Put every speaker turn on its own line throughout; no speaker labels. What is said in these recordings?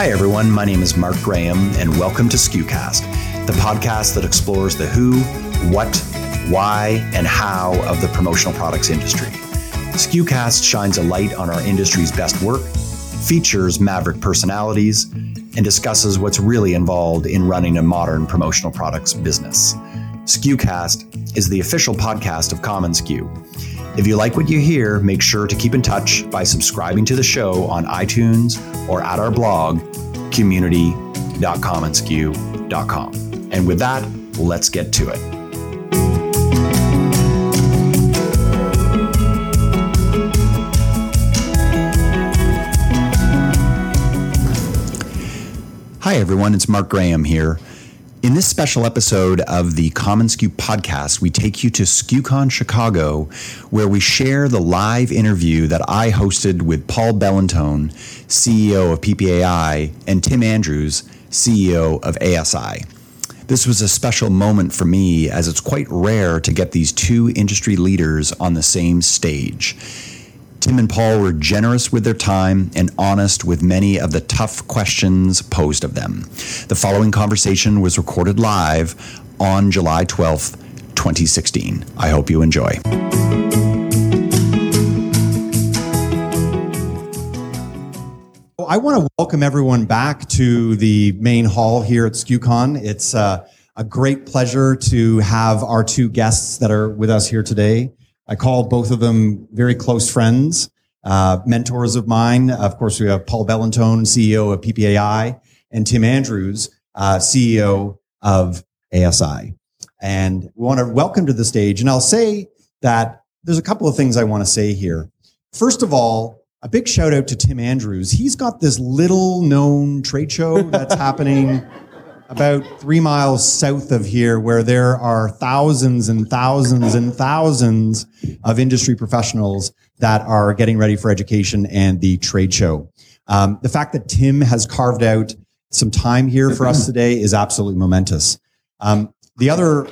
Hi, everyone. My name is Mark Graham, and welcome to SKUcast, the podcast that explores the who, what, why, and how of the promotional products industry. SKUcast shines a light on our industry's best work, features maverick personalities, and discusses what's really involved in running a modern promotional products business. SKUcast is the official podcast of commonsku. If you like what you hear, make sure to keep in touch by subscribing to the show on iTunes or at our blog, community.commonsku.com. And with that, let's get to it. Hi, everyone. It's Mark Graham here. In this special episode of the commonsku podcast, we take you to SKUCon Chicago, where we share the live interview that I hosted with Paul Bellantone, CEO of PPAI, and Tim Andrews, CEO of ASI. This was a special moment for me as it's quite rare to get these two industry leaders on the same stage. Tim and Paul were generous with their time and honest with many of the tough questions posed of them. The following conversation was recorded live on July 12th, 2016. I hope you enjoy. I want to welcome everyone back to the main hall here at SKUCon. It's uh, a great pleasure to have our two guests that are with us here today. I call both of them very close friends, uh, mentors of mine. Of course, we have Paul Bellantone, CEO of PPAI, and Tim Andrews, uh, CEO of ASI. And we want to welcome to the stage. And I'll say that there's a couple of things I want to say here. First of all, a big shout out to Tim Andrews. He's got this little known trade show that's happening about three miles south of here, where there are thousands and thousands and thousands of industry professionals that are getting ready for education and the trade show. Um, the fact that Tim has carved out some time here for us today is absolutely momentous. Um, the other.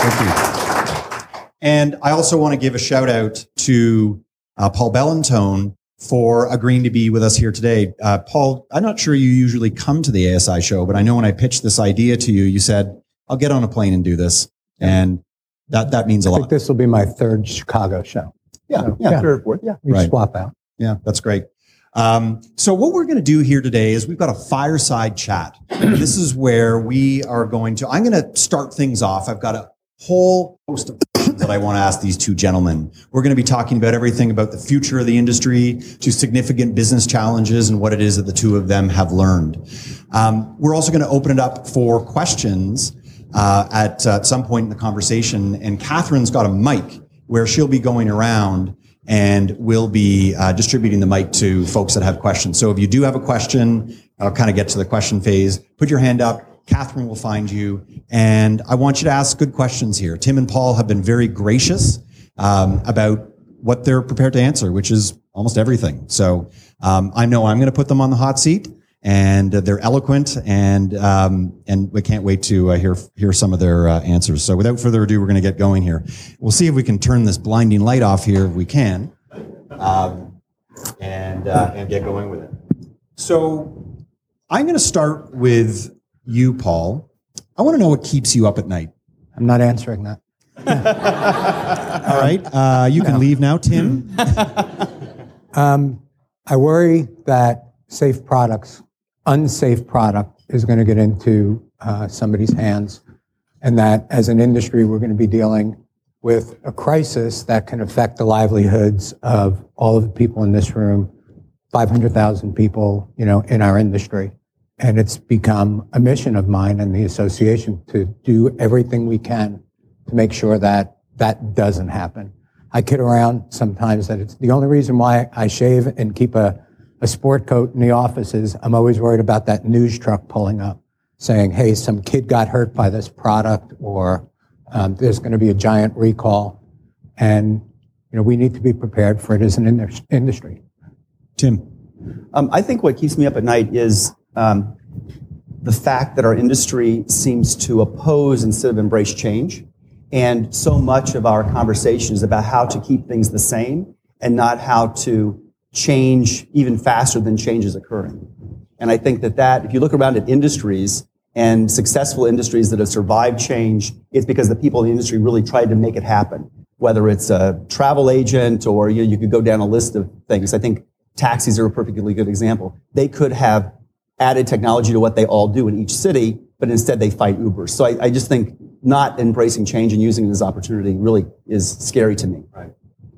Thank you. And I also want to give a shout out to uh, Paul Bellantone, for agreeing to be with us here today. Uh, Paul, I'm not sure you usually come to the ASI show, but I know when I pitched this idea to you, you said, I'll get on a plane and do this. And that, that means a lot.
think this will be my third Chicago show.
Yeah,
So,
yeah, third or fourth.
Yeah, we
Right.
swap out.
Yeah, that's great. Um, so what we're going to do here today is we've got a fireside chat. this is where we are going to. I'm going to start things off. I've got a whole host of that I want to ask these two gentlemen. We're going to be talking about everything about the future of the industry to significant business challenges and what it is that the two of them have learned. Um, we're also going to open it up for questions uh, at uh, some point in the conversation. And Catherine's got a mic where she'll be going around and we'll be uh, distributing the mic to folks that have questions. So if you do have a question, I'll kind of get to the question phase. Put your hand up. Catherine will find you. And I want you to ask good questions here. Tim and Paul have been very gracious um, about what they're prepared to answer, which is almost everything. So um, I know I'm going to put them on the hot seat. And uh, they're eloquent, and um, and we can't wait to uh, hear hear some of their uh, answers. So, without further ado, we're going to get going here. We'll see if we can turn this blinding light off here if we can, um, and uh, and get going with it. So, I'm going to start with you, Paul. I want to know what keeps you up at night.
I'm not answering that.
All right, uh, you can leave now, Tim.
Um, I worry that safe products, unsafe product, is going to get into uh, somebody's hands, and that as an industry, we're going to be dealing with a crisis that can affect the livelihoods of all of the people in this room, 500,000 people, you know, in our industry. And it's become a mission of mine and the association to do everything we can to make sure that that doesn't happen. I kid around sometimes that it's the only reason why I shave and keep a, a sport coat in the office is I'm always worried about that news truck pulling up saying, hey, some kid got hurt by this product or um, there's going to be a giant recall. And, you know, we need to be prepared for it as an indus- industry.
Tim.
Um, I think what keeps me up at night is um, the fact that our industry seems to oppose instead of embrace change. And so much of our conversation is about how to keep things the same and not how to change even faster than change is occurring. And I think that that, if you look around at industries and successful industries that have survived change, it's because the people in the industry really tried to make it happen. Whether it's a travel agent or you, know, you could go down a list of things. I think taxis are a perfectly good example. They could have added technology to what they all do in each city, but instead they fight Uber. So I, I just think not embracing change and using it as opportunity really is scary to me.
Right.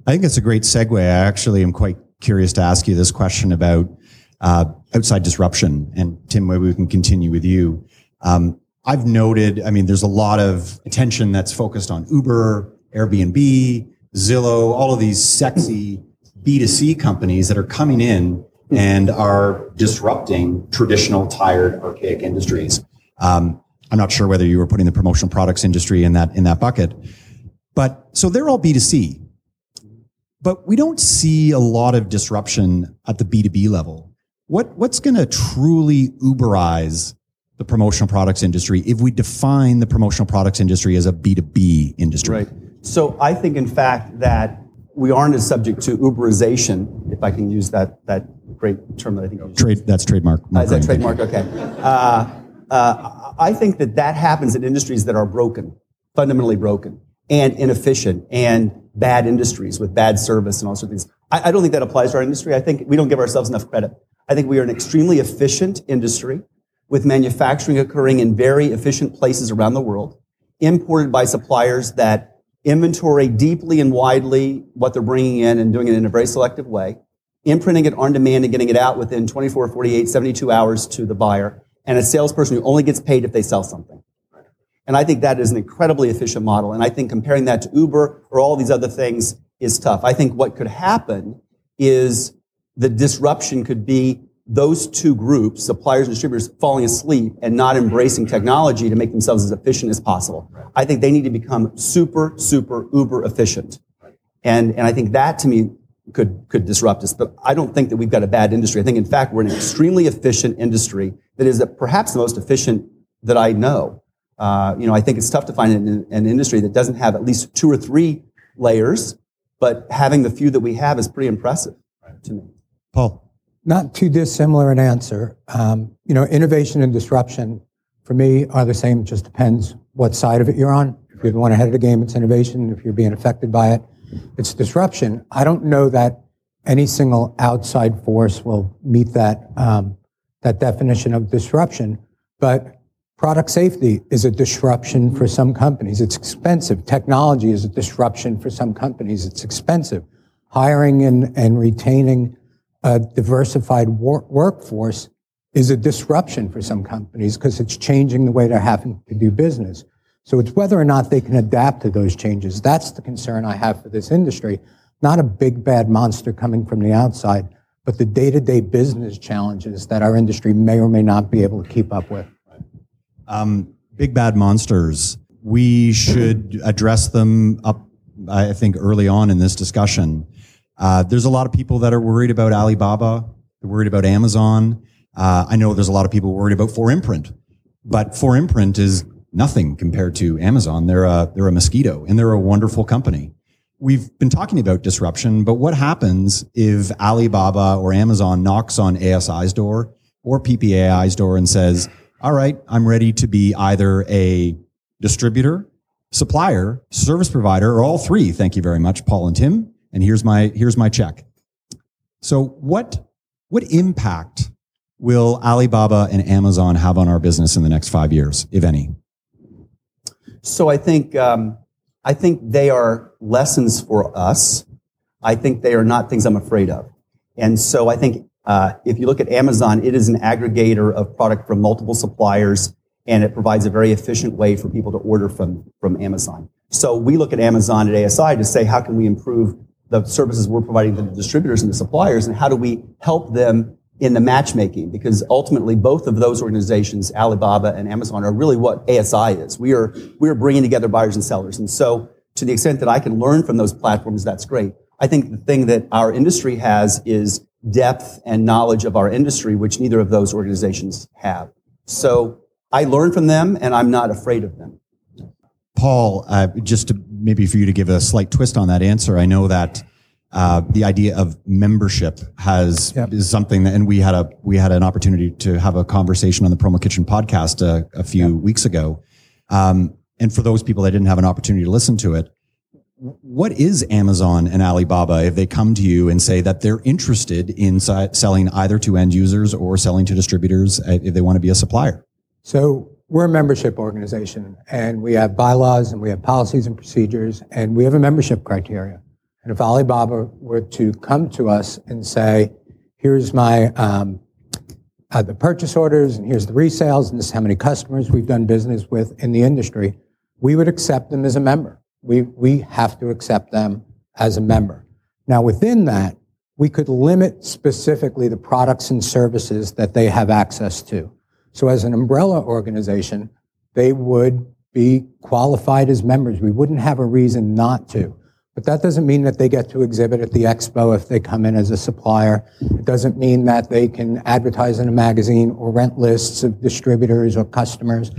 I think it's a great segue. I actually am quite curious to ask you this question about uh, outside disruption. And Tim, maybe we can continue with you. Um, I've noted, I mean, there's a lot of attention that's focused on Uber, Airbnb, Zillow, all of these sexy B2C companies that are coming in and are disrupting traditional, tired, archaic industries. Um, I'm not sure whether you were putting the promotional products industry in that in that bucket, but so they're all B2C. But we don't see a lot of disruption at the B2B level. What what's going to truly Uberize the promotional products industry if we define the promotional products industry as a B2B industry?
Right. So I think, in fact, that we aren't as subject to Uberization, if I can use that that great term that I think
Trade, that's trademark.
Uh, is that trademark? Okay. Uh, uh, I think that that happens in industries that are broken, fundamentally broken, and inefficient, and bad industries with bad service and all sorts of things. I, I don't think that applies to our industry. I think we don't give ourselves enough credit. I think we are an extremely efficient industry with manufacturing occurring in very efficient places around the world, imported by suppliers that inventory deeply and widely what they're bringing in and doing it in a very selective way, imprinting it on demand and getting it out within 24, 48, 72 hours to the buyer, and a salesperson who only gets paid if they sell something. And I think that is an incredibly efficient model. And I think comparing that to Uber or all these other things is tough. I think what could happen is the disruption could be those two groups, suppliers and distributors, falling asleep and not embracing technology to make themselves as efficient as possible. I think they need to become super, super, uber efficient. And, and I think that to me could, could disrupt us. But I don't think that we've got a bad industry. I think, in fact, we're an extremely efficient industry that is perhaps the most efficient that I know. Uh, you know, I think it's tough to find an, an industry that doesn't have at least two or three layers, but having the few that we have is pretty impressive to me.
Paul.
Not too dissimilar an answer. Um, you know, innovation and disruption for me are the same. It just depends what side of it you're on. If you're the one ahead of the game, it's innovation. If you're being affected by it, it's disruption. I don't know that any single outside force will meet that um, that definition of disruption. But product safety is a disruption for some companies. It's expensive. Technology is a disruption for some companies. It's expensive. Hiring and, and retaining a diversified wor- workforce is a disruption for some companies because it's changing the way they're having to do business. So it's whether or not they can adapt to those changes. That's the concern I have for this industry. Not a big bad monster coming from the outside, but the day-to-day business challenges that our industry may or may not be able to keep up with.
Um, big bad monsters. We should address them up, I think, early on in this discussion. Uh, there's a lot of people that are worried about Alibaba. They're worried about Amazon. Uh, I know there's a lot of people worried about 4imprint, but 4imprint is nothing compared to Amazon. They're a, they're a mosquito and they're a wonderful company. We've been talking about disruption, but what happens if Alibaba or Amazon knocks on ASI's door or PPAI's door and says, all right, I'm ready to be either a distributor, supplier, service provider, or all three. Thank you very much, Paul and Tim and here's my here's my check. So what what impact will Alibaba and Amazon have on our business in the next five years, if any?
So I think um, I think they are lessons for us. I think they are not things I'm afraid of. And so I think uh, if you look at Amazon, it is an aggregator of product from multiple suppliers, and it provides a very efficient way for people to order from from Amazon. So we look at Amazon at ASI to say how can we improve the services we're providing to the distributors and the suppliers, and how do we help them in the matchmaking? Because ultimately, both of those organizations, Alibaba and Amazon, are really what ASI is. We are we are bringing together buyers and sellers, and so to the extent that I can learn from those platforms, that's great. I think the thing that our industry has is depth and knowledge of our industry, which neither of those organizations have. So I learn from them, and I'm not afraid of them.
Paul, uh, just to maybe for you to give a slight twist on that answer, I know that uh, the idea of membership has
Yep.
is something that, and we had a we had an opportunity to have a conversation on the Promo Kitchen podcast uh, a few weeks ago. Um, and for those people that didn't have an opportunity to listen to it, what is Amazon and Alibaba if they come to you and say that they're interested in si- selling either to end users or selling to distributors uh, if they want to be a supplier?
So we're a membership organization and we have bylaws and we have policies and procedures and we have a membership criteria. And if Alibaba were to come to us and say, here's my, um, uh, the purchase orders and here's the resales and this is how many customers we've done business with in the industry, we would accept them as a member. We, we have to accept them as a member. Now within that, we could limit specifically the products and services that they have access to. So as an umbrella organization, they would be qualified as members. We wouldn't have a reason not to. But that doesn't mean that they get to exhibit at the expo if they come in as a supplier. It doesn't mean that they can advertise in a magazine or rent lists of distributors or customers.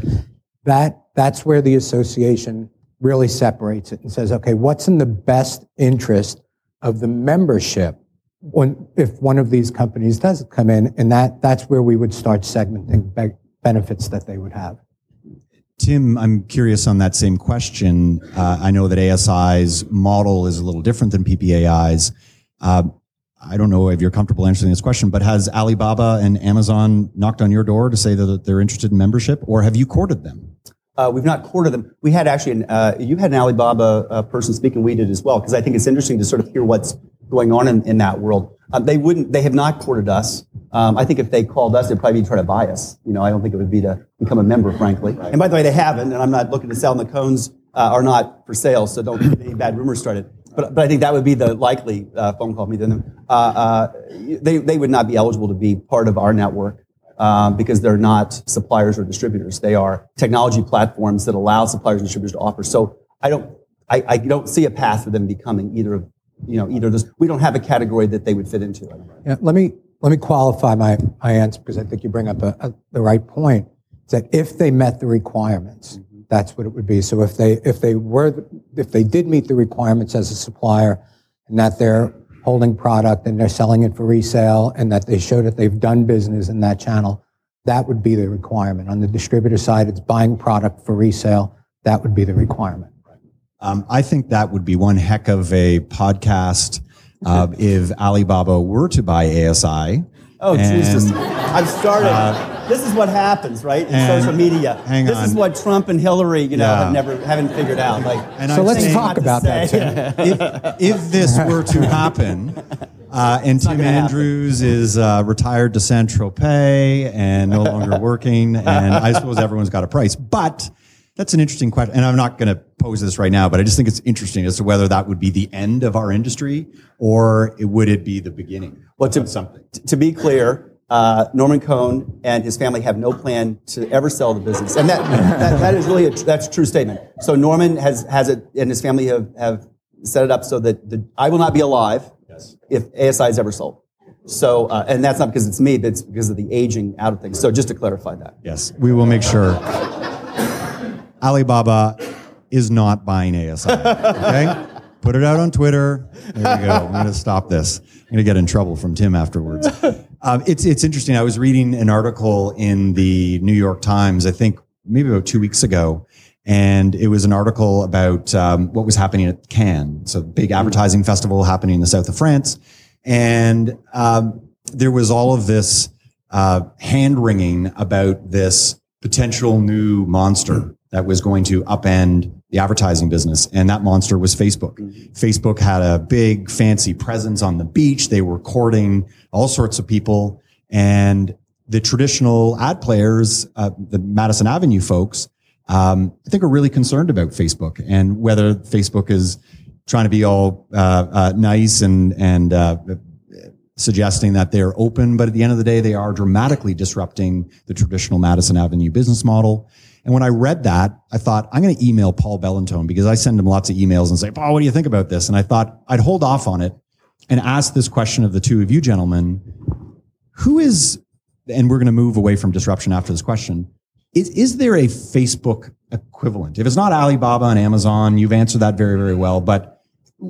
That, that's where the association really separates it and says, okay, what's in the best interest of the membership when, if one of these companies does come in, and that, that's where we would start segmenting be- benefits that they would have.
Tim, I'm curious on that same question. Uh, I know that ASI's model is a little different than PPAI's. Uh, I don't know if you're comfortable answering this question, but has Alibaba and Amazon knocked on your door to say that they're interested in membership, or have you courted them?
Uh, we've not courted them. We had actually, an, uh, you had an Alibaba uh, person speaking. We did as well because I think it's interesting to sort of hear what's going on in, in that world. Um, they wouldn't. They have not courted us. Um, I think if they called us, they'd probably be trying to buy us. You know, I don't think it would be to become a member, frankly. And by the way, they haven't. And I'm not looking to sell. And the Cohns uh, are not for sale, so don't get any bad rumors started. But, but I think that would be the likely uh, phone call. Me to them. Uh, uh, they they would not be eligible to be part of our network um, because they're not suppliers or distributors. They are technology platforms that allow suppliers and distributors to offer. So I don't, I, I don't see a path for them becoming either of, you know, either this, we don't have a category that they would fit into.
Yeah, let me let me qualify my, my answer because I think you bring up a, a, the right point. Is that if they met the requirements, mm-hmm. that's what it would be. So if they if they were if they did meet the requirements as a supplier, and that they're holding product and they're selling it for resale, and that they show that they've done business in that channel, that would be the requirement. On the distributor side, it's buying product for resale. That would be the requirement.
Um, I think that would be one heck of a podcast uh, if Alibaba were to buy ASI.
Oh,
And,
Jesus. I've started. this is what happens, right? In
and-
social media.
hang
this is what Trump and Hillary, you know,
Yeah.
have never haven't figured out. Like,
And
So
I'm
let's talk about that. Tim.
if, if this were to happen, uh, and Tim
gonna happen.
Andrews is uh, retired to Saint Tropez and no longer working, and I suppose everyone's got a price. But that's an interesting question, and I'm not going to pose this right now, but I just think it's interesting as to whether that would be the end of our industry or it, would it be the beginning
Well, to,
of something.
to be clear, uh, Norman Cohn and his family have no plan to ever sell the business, and that that, that is really a that's a true statement. So Norman has has it, and his family have, have set it up so that the, I will not be alive if ASI is ever sold. So, uh, and that's not because it's me, but it's because of the aging out of things. So, just to clarify that.
Yes, we will make sure. Alibaba is not buying ASI. Okay? Put it out on Twitter. There we go. I'm going to stop this. I'm going to get in trouble from Tim afterwards. Um, it's, it's interesting. I was reading an article in the New York Times, I think maybe about two weeks ago, and it was an article about um, what was happening at Cannes. So, big advertising festival happening in the south of France. And um, there was all of this uh, hand wringing about this potential new monster that was going to upend the advertising business. And that monster was Facebook. Facebook had a big fancy presence on the beach. They were courting all sorts of people. And the traditional ad players, uh, the Madison Avenue folks, um, I think are really concerned about Facebook and whether Facebook is trying to be all uh, uh, nice and and uh, suggesting that they're open, but at the end of the day, they are dramatically disrupting the traditional Madison Avenue business model. And when I read that, I thought I'm going to email Paul Bellantone because I send him lots of emails and say, Paul, what do you think about this? And I thought I'd hold off on it and ask this question of the two of you gentlemen: Who is? And we're going to move away from disruption after this question. Is, is there a Facebook equivalent? If it's not Alibaba and Amazon, you've answered that very, very well. But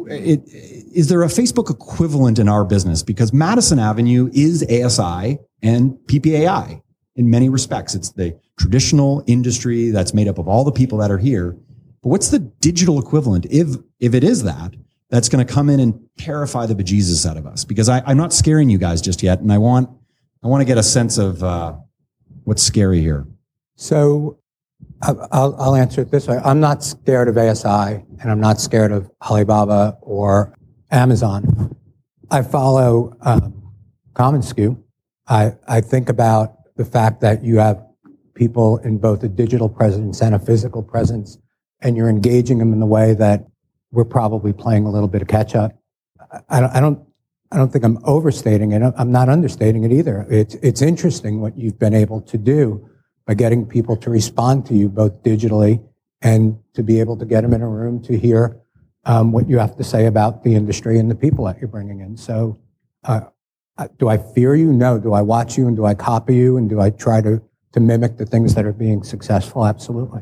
it, is there a Facebook equivalent in our business? Because Madison Avenue is ASI and PPAI in many respects. It's the traditional industry that's made up of all the people that are here. But what's the digital equivalent? If if it is that, that's going to come in and terrify the bejesus out of us. Because I, am not scaring you guys just yet, and I want I want to get a sense of uh, what's scary here.
So I'll, I'll answer it this way. I'm not scared of ASI and I'm not scared of Alibaba or Amazon. I follow um, commonsku. I, I think about the fact that you have people in both a digital presence and a physical presence, and you're engaging them in the way that we're probably playing a little bit of catch up. I, I don't, I don't think I'm overstating it. I'm not understating it either. It's, it's interesting what you've been able to do by getting people to respond to you both digitally and to be able to get them in a room to hear um, what you have to say about the industry and the people that you're bringing in. So, uh, do I fear you? No. Do I watch you and do I copy you and do I try to to mimic the things that are being successful? Absolutely.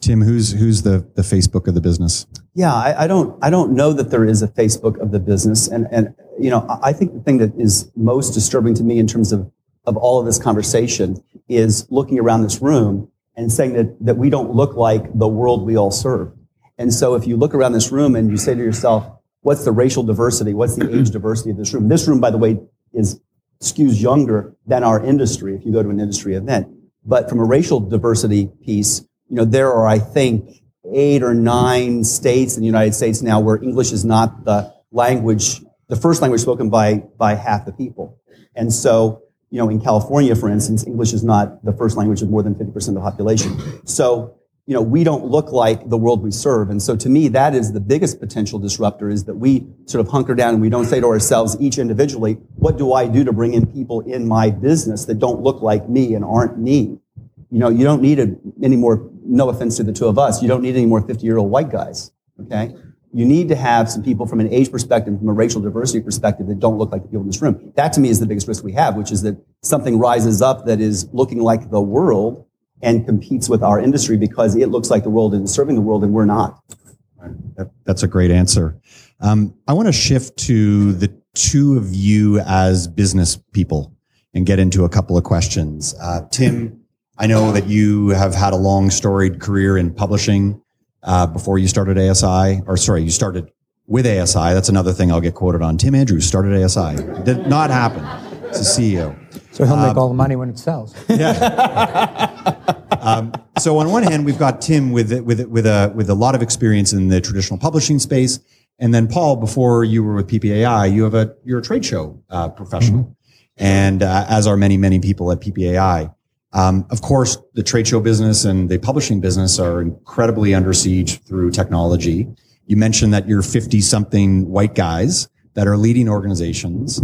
Tim, who's who's the the Facebook of the business?
Yeah, I, I, don't I don't know that there is a Facebook of the business, and and you know I think the thing that is most disturbing to me in terms of of all of this conversation is looking around this room and saying that, that we don't look like the world we all serve. And so if you look around this room and you say to yourself, what's the racial diversity? What's the age diversity of this room? This room, by the way, is skews younger than our industry if you go to an industry event. But from a racial diversity piece, you know, there are, I think, eight or nine states in the United States now where English is not the language, the first language spoken by, by half the people. And so you know, in California, for instance, English is not the first language of more than 50% of the population. So, you know, we don't look like the world we serve. And so to me, that is the biggest potential disruptor is that we sort of hunker down and we don't say to ourselves each individually, what do I do to bring in people in my business that don't look like me and aren't me? You know, you don't need a, any more, no offense to the two of us, you don't need any more 50 year old white guys. Okay you need to have some people from an age perspective, from a racial diversity perspective that don't look like the people in this room. That to me is the biggest risk we have, which is that something rises up that is looking like the world and competes with our industry because it looks like the world is serving the world and we're not.
That's a great answer. Um, I want to shift to the two of you as business people and get into a couple of questions. Uh, Tim, I know that you have had a long storied career in publishing uh, before you started ASI, or sorry, you started with ASI. That's another thing I'll get quoted on. Tim Andrews started ASI. It did not happen. It's a CEO.
So he'll make um, all the money when it sells.
Yeah. um, so on one hand, we've got Tim with with with a with a lot of experience in the traditional publishing space, and then Paul. Before you were with PPAI, you have a you're a trade show uh, professional, mm-hmm. and uh, as are many many people at PPAI. Um, of course, the trade show business and the publishing business are incredibly under siege through technology. You mentioned that you're 50 something white guys that are leading organizations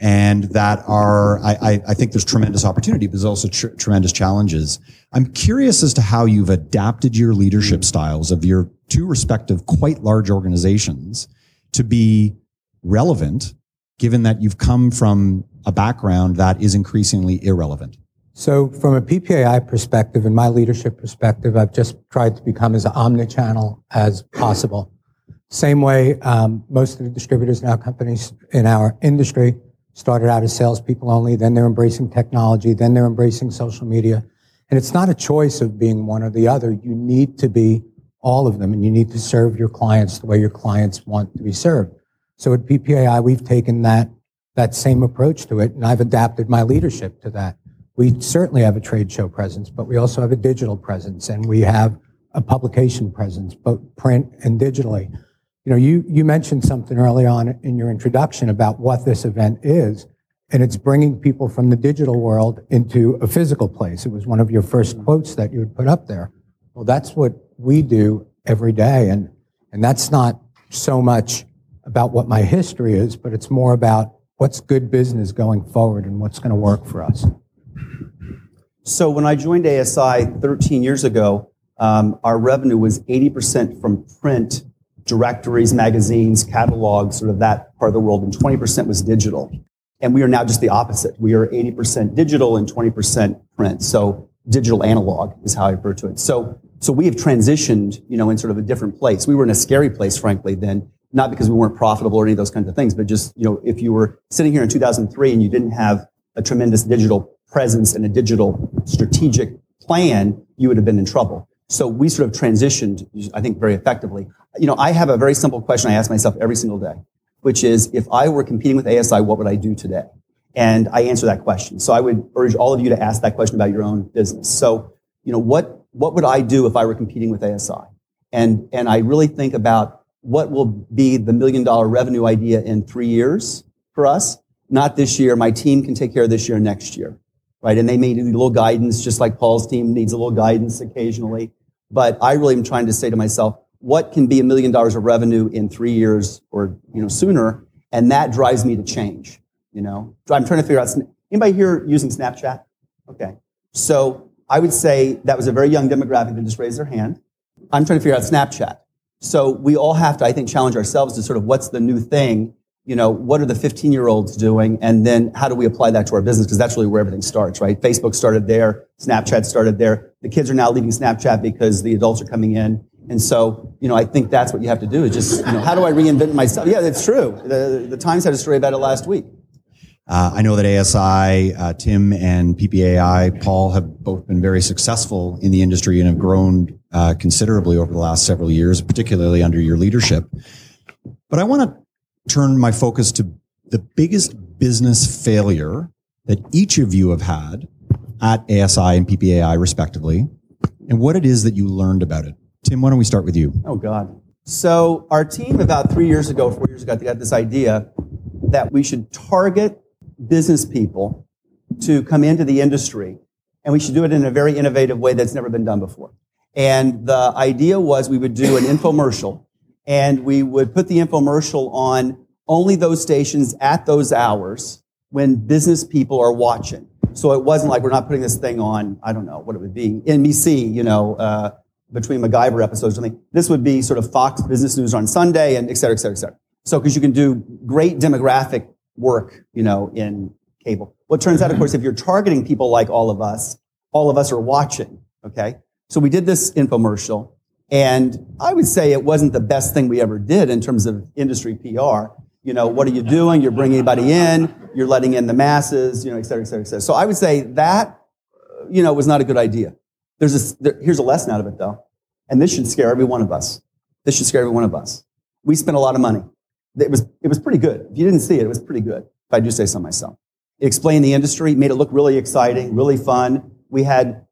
and that are, I, I think there's tremendous opportunity, but there's also tr- tremendous challenges. I'm curious as to how you've adapted your leadership styles of your two respective quite large organizations to be relevant, given that you've come from a background that is increasingly irrelevant.
So from a PPAI perspective and my leadership perspective, I've just tried to become as omni-channel as possible. Same way, um, most of the distributors in our companies, in our industry, started out as salespeople only, then they're embracing technology, then they're embracing social media. And it's not a choice of being one or the other. You need to be all of them and you need to serve your clients the way your clients want to be served. So at PPAI, we've taken that, that same approach to it and I've adapted my leadership to that. We certainly have a trade show presence, but we also have a digital presence and we have a publication presence, both print and digitally. You know, you, you mentioned something early on in your introduction about what this event is, and it's bringing people from the digital world into a physical place. It was one of your first quotes that you put up there. Well, that's what we do every day, and, and that's not so much about what my history is, but it's more about what's good business going forward and what's going to work for us.
So when I joined ASI 13 years ago, um, our revenue was 80% from print, directories, magazines, catalogs, sort of that part of the world, and 20% was digital. And we are now just the opposite. We are 80% digital and 20% print. So digital analog is how I refer to it. So, so we have transitioned, you know, in sort of a different place. We were in a scary place, frankly, then not because we weren't profitable or any of those kinds of things, but just, you know, if you were sitting here in 2003 and you didn't have a tremendous digital presence and a digital strategic plan, you would have been in trouble. So we sort of transitioned, I think, very effectively. You know, I have a very simple question I ask myself every single day, which is if I were competing with ASI, what would I do today? And I answer that question. So I would urge all of you to ask that question about your own business. So, you know, what, what would I do if I were competing with ASI? And, and I really think about what will be the million dollar revenue idea in three years for us. Not this year. My team can take care of this year, next year, right? And they may need a little guidance, just like Paul's team needs a little guidance occasionally. But I really am trying to say to myself, what can be a million dollars of revenue in three years or you know sooner? And that drives me to change. You know, I'm trying to figure out. Anybody here using Snapchat? Okay, so I would say that was a very young demographic that just raised their hand. I'm trying to figure out Snapchat. So we all have to, I think, challenge ourselves to sort of what's the new thing. You know, what are the 15 year olds doing? And then how do we apply that to our business? Because that's really where everything starts, right? Facebook started there. Snapchat started there. The kids are now leaving Snapchat because the adults are coming in. And so, you know, I think that's what you have to do is just, you know, how do I reinvent myself? Yeah, it's true. The, the Times had a story about it last week.
Uh, I know that ASI, uh, Tim and PPAI, Paul have both been very successful in the industry and have grown uh, considerably over the last several years, particularly under your leadership. But I want to turn my focus to the biggest business failure that each of you have had at ASI and PPAI, respectively, and what it is that you learned about it. Tim, why don't we start with you?
Oh, God. So, our team about three years ago, four years ago, got this idea that we should target business people to come into the industry, and we should do it in a very innovative way that's never been done before. And the idea was we would do an infomercial, and we would put the infomercial on only those stations at those hours when business people are watching. So it wasn't like we're not putting this thing on, I don't know what it would be, NBC, you know, uh, between MacGyver episodes or something. This would be sort of Fox Business News on Sunday and et cetera, et cetera, et cetera. So, because you can do great demographic work, you know, in cable. Well, it turns out, of course, if you're targeting people like all of us, all of us are watching, okay? So we did this infomercial, and I would say it wasn't the best thing we ever did in terms of industry PR. You know, what are you doing? You're bringing anybody in, you're letting in the masses, you know, et cetera, et cetera, et cetera. So I would say that, uh, you know, was not a good idea. There's a, there, here's a lesson out of it, though. And this should scare every one of us. This should scare every one of us. We spent a lot of money it was, it was pretty good. If you didn't see it, it was pretty good, if I do say so myself. It explained the industry, made it look really exciting, really fun. We had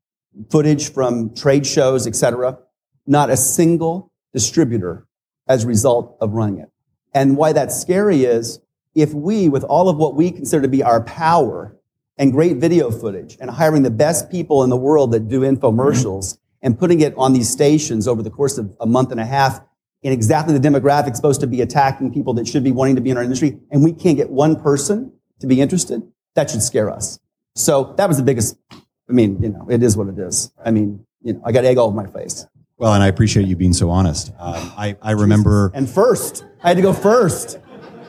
footage from trade shows, etc. Not a single distributor as a result of running it. And why that's scary is if we, with all of what we consider to be our power and great video footage and hiring the best people in the world that do infomercials and putting it on these stations over the course of a month and a half in exactly the demographic supposed to be attacking people that should be wanting to be in our industry, and we can't get one person to be interested, that should scare us. So that was the biggest. I mean, you know, it is what it is. I mean, you know, I got egg all over my face.
Well, and I appreciate you being so honest. Um, I, I remember.
And first, I had to go first.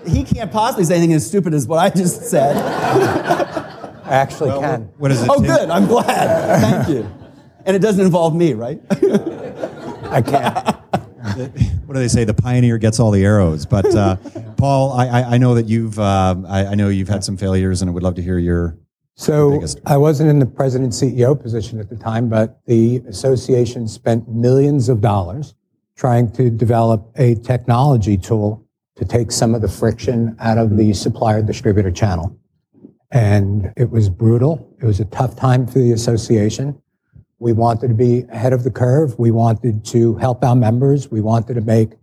He can't possibly say anything as stupid as what I just said.
I actually well, can.
What is it?
Oh, Tim? good. I'm glad. Thank you. And it doesn't involve me, right?
I can't
what do they say? The pioneer gets all the arrows. But uh, Paul, I, I, know that you've uh, I, I, know you've had some failures, and I would love to hear your.
So I wasn't in the president CEO position at the time, but the association spent millions of dollars trying to develop a technology tool to take some of the friction out of the supplier distributor channel. And it was brutal. It was a tough time for the association. We wanted to be ahead of the curve. We wanted to help our members. We wanted to make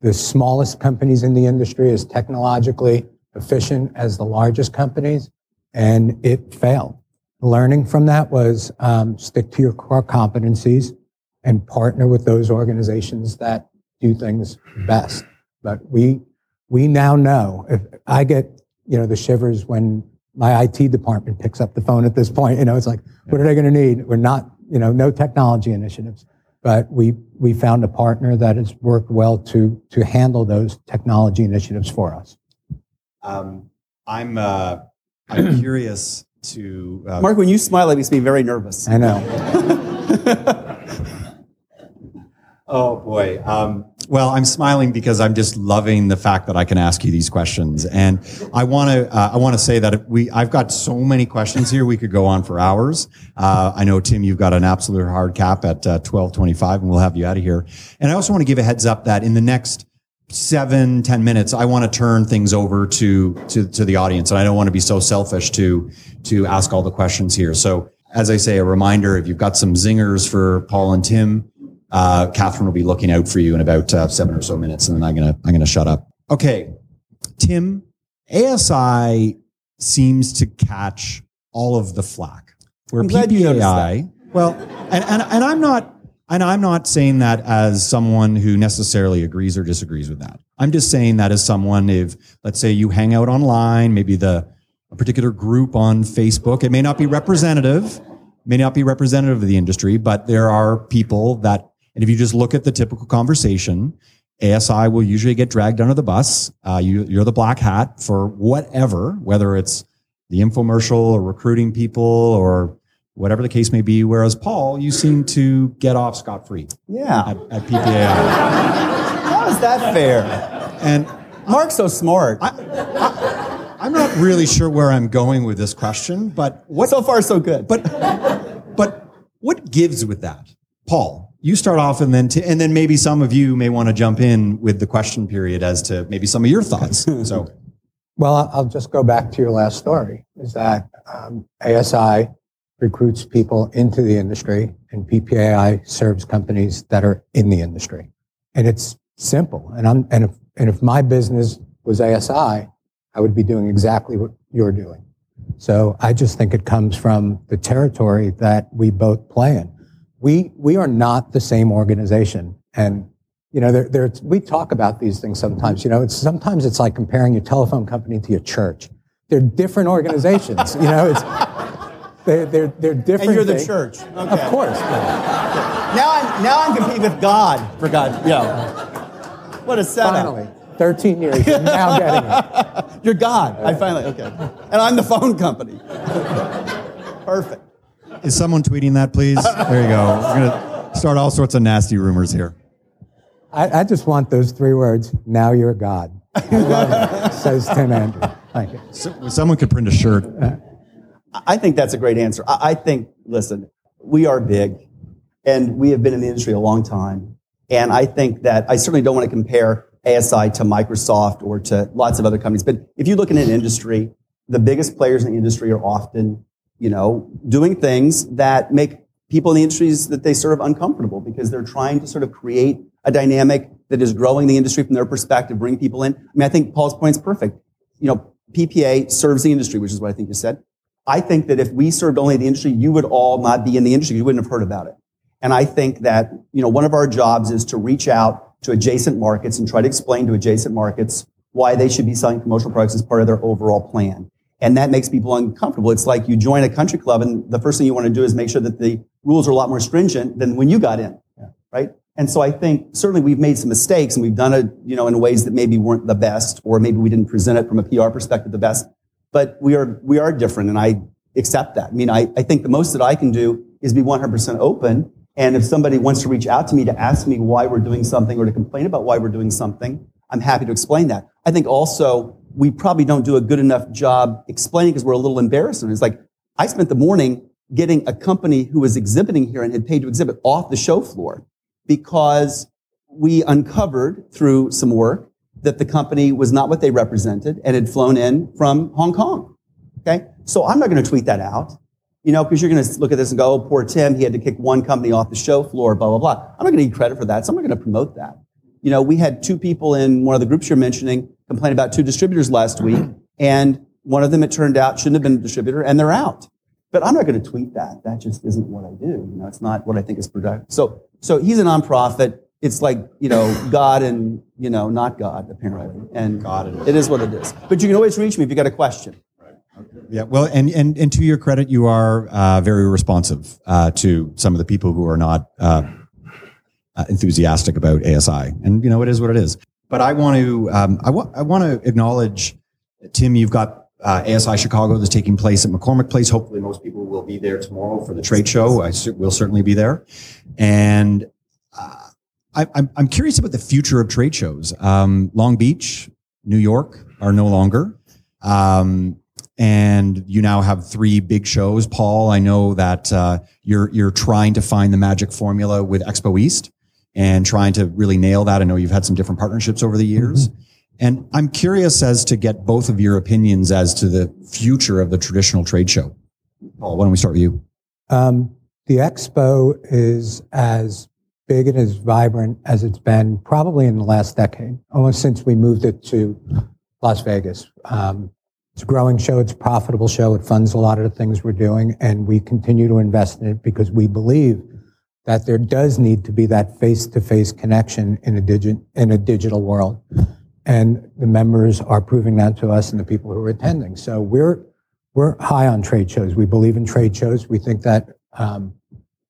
the smallest companies in the industry as technologically efficient as the largest companies, and it failed. Learning from that was um, stick to your core competencies and partner with those organizations that do things best. But we we now know if I get you know the shivers when my IT department picks up the phone at this point. You know, it's like, what are they going to need? We're not you know, no technology initiatives. But we, we found a partner that has worked well to, to handle those technology initiatives for us.
Um, I'm, uh, I'm curious to.
Uh, Mark, when you smile, it makes me very nervous.
I know.
oh, boy. Um, Well, I'm smiling because I'm just loving the fact that I can ask you these questions, and I want to. Uh, I want to say that we. I've got so many questions here. We could go on for hours. Uh, I know Tim, you've got an absolute hard cap at uh, 12:25, and we'll have you out of here. And I also want to give a heads up that in the next seven ten minutes, I want to turn things over to to to the audience, and I don't want to be so selfish to to ask all the questions here. So, as I say, a reminder: if you've got some zingers for Paul and Tim uh, Catherine will be looking out for you in about uh, seven or so minutes, and then I'm gonna I'm gonna shut up. Okay, Tim, ASI seems to catch all of the flack. Where
I'm glad you noticed
PPAI, well, and, and and I'm not and I'm not saying that as someone who necessarily agrees or disagrees with that. I'm just saying that as someone if let's say you hang out online, maybe the a particular group on Facebook, it may not be representative, may not be representative of the industry, but there are people that and if you just look at the typical conversation, ASI will usually get dragged under the bus. Uh, you, you're the black hat for whatever, whether it's the infomercial or recruiting people or whatever the case may be. Whereas Paul, you seem to get off scot free
Yeah.
at, at PPAI.
How is that fair?
and
Mark's so smart.
I'm not really sure where I'm going with this question, but what?
so far, so good.
But but what gives with that, Paul? You start off, and then t- and then maybe some of you may want to jump in with the question period as to maybe some of your thoughts. So.
Well, I'll- I'll just go back to your last story, is that um, ASI recruits people into the industry and PPAI serves companies that are in the industry. And it's simple. And I'm, and if, and if my business was ASI, I would be doing exactly what you're doing. So I just think it comes from the territory that we both play in. We, we are not the same organization. And you know, there, there, we talk about these things sometimes. You know, it's, sometimes it's like comparing your telephone company to your church. They're different organizations. you know, it's they're they're, they're different.
and you're the
things.
church.
of course.
Now I'm now I'm competing with God for God. Yeah. What a setup.
Finally, 13 years, you're now getting it.
You're God. I finally okay. And I'm the phone company. Perfect.
Is someone tweeting that, please? There you go. We're gonna start all sorts of nasty rumors here.
I, I just want those three words. Now you're God. I love it, says Tim Andrew. Thank you.
So, someone could print a shirt.
Uh, I think that's a great answer. I think, listen, we are big and we have been in the industry a long time. And I think that I certainly don't want to compare ASI to Microsoft or to lots of other companies. But if you look in an industry, the biggest players in the industry are often, you know, doing things that make people in the industries that they serve uncomfortable because they're trying to sort of create a dynamic that is growing the industry from their perspective, bring people in. I mean, I think Paul's point is perfect. You know, PPA serves the industry, which is what I think you said. I think that if we served only the industry, you would all not be in the industry. You wouldn't have heard about it. And I think that, you know, one of our jobs is to reach out to adjacent markets and try to explain to adjacent markets why they should be selling commercial products as part of their overall plan. And that makes people uncomfortable. It's like you join a country club and the first thing you want to do is make sure that the rules are a lot more stringent than when you got in. Right? And so I think certainly we've made some mistakes and we've done it, you know, in ways that maybe weren't the best, or maybe we didn't present it from a PR perspective the best. But we are we are different, and I accept that. I mean, I, I think the most that I can do is be 100% open. And if somebody wants to reach out to me to ask me why we're doing something or to complain about why we're doing something, I'm happy to explain that. I think also we probably don't do a good enough job explaining because we're a little embarrassed. And it's like I spent the morning getting a company who was exhibiting here and had paid to exhibit off the show floor because we uncovered through some work that the company was not what they represented and had flown in from Hong Kong. Okay. So I'm not going to tweet that out, you know, because you're going to look at this and go, oh, poor Tim, he had to kick one company off the show floor, blah, blah, blah. I'm not going to get credit for that. So I'm not going to promote that. You know, we had two people in one of the groups you're mentioning complain about two distributors last week, and one of them, it turned out, shouldn't have been a distributor, and they're out. But I'm not going to tweet that. That just isn't what I do. You know, it's not what I think is productive. So, so he's a nonprofit. It's like, you know, God and, you know, not God, apparently. And
God and-
it is what it is. But you can always reach me if you got a question.
Yeah, well, and and and to your credit, you are uh, very responsive uh, to some of the people who are not uh, uh, enthusiastic about ASI, and you know it is what it is. But I want to um, I want I want to acknowledge, Tim. You've got uh, ASI Chicago that's taking place at McCormick Place. Hopefully, most people will be there tomorrow for the trade show. I cer- will certainly be there, and I, I'm, I'm curious about the future of trade shows. Um, Long Beach, New York are no longer. Um, and you now have three big shows. Paul, I know that uh, you're you're trying to find the magic formula with Expo East and trying to really nail that. I know you've had some different partnerships over the years. Mm-hmm. And I'm curious as to get both of your opinions as to the future of the traditional trade show. Paul, why don't we start with you? Um,
the expo is as big and as vibrant as it's been probably in the last decade, almost since we moved it to Las Vegas. Um, it's a growing show. It's a profitable show. It funds a lot of the things we're doing, and we continue to invest in it because we believe that there does need to be that face-to-face connection in a, in a digital world. And the members are proving that to us and the people who are attending. So we're, we're high on trade shows. We believe in trade shows. We think that, um,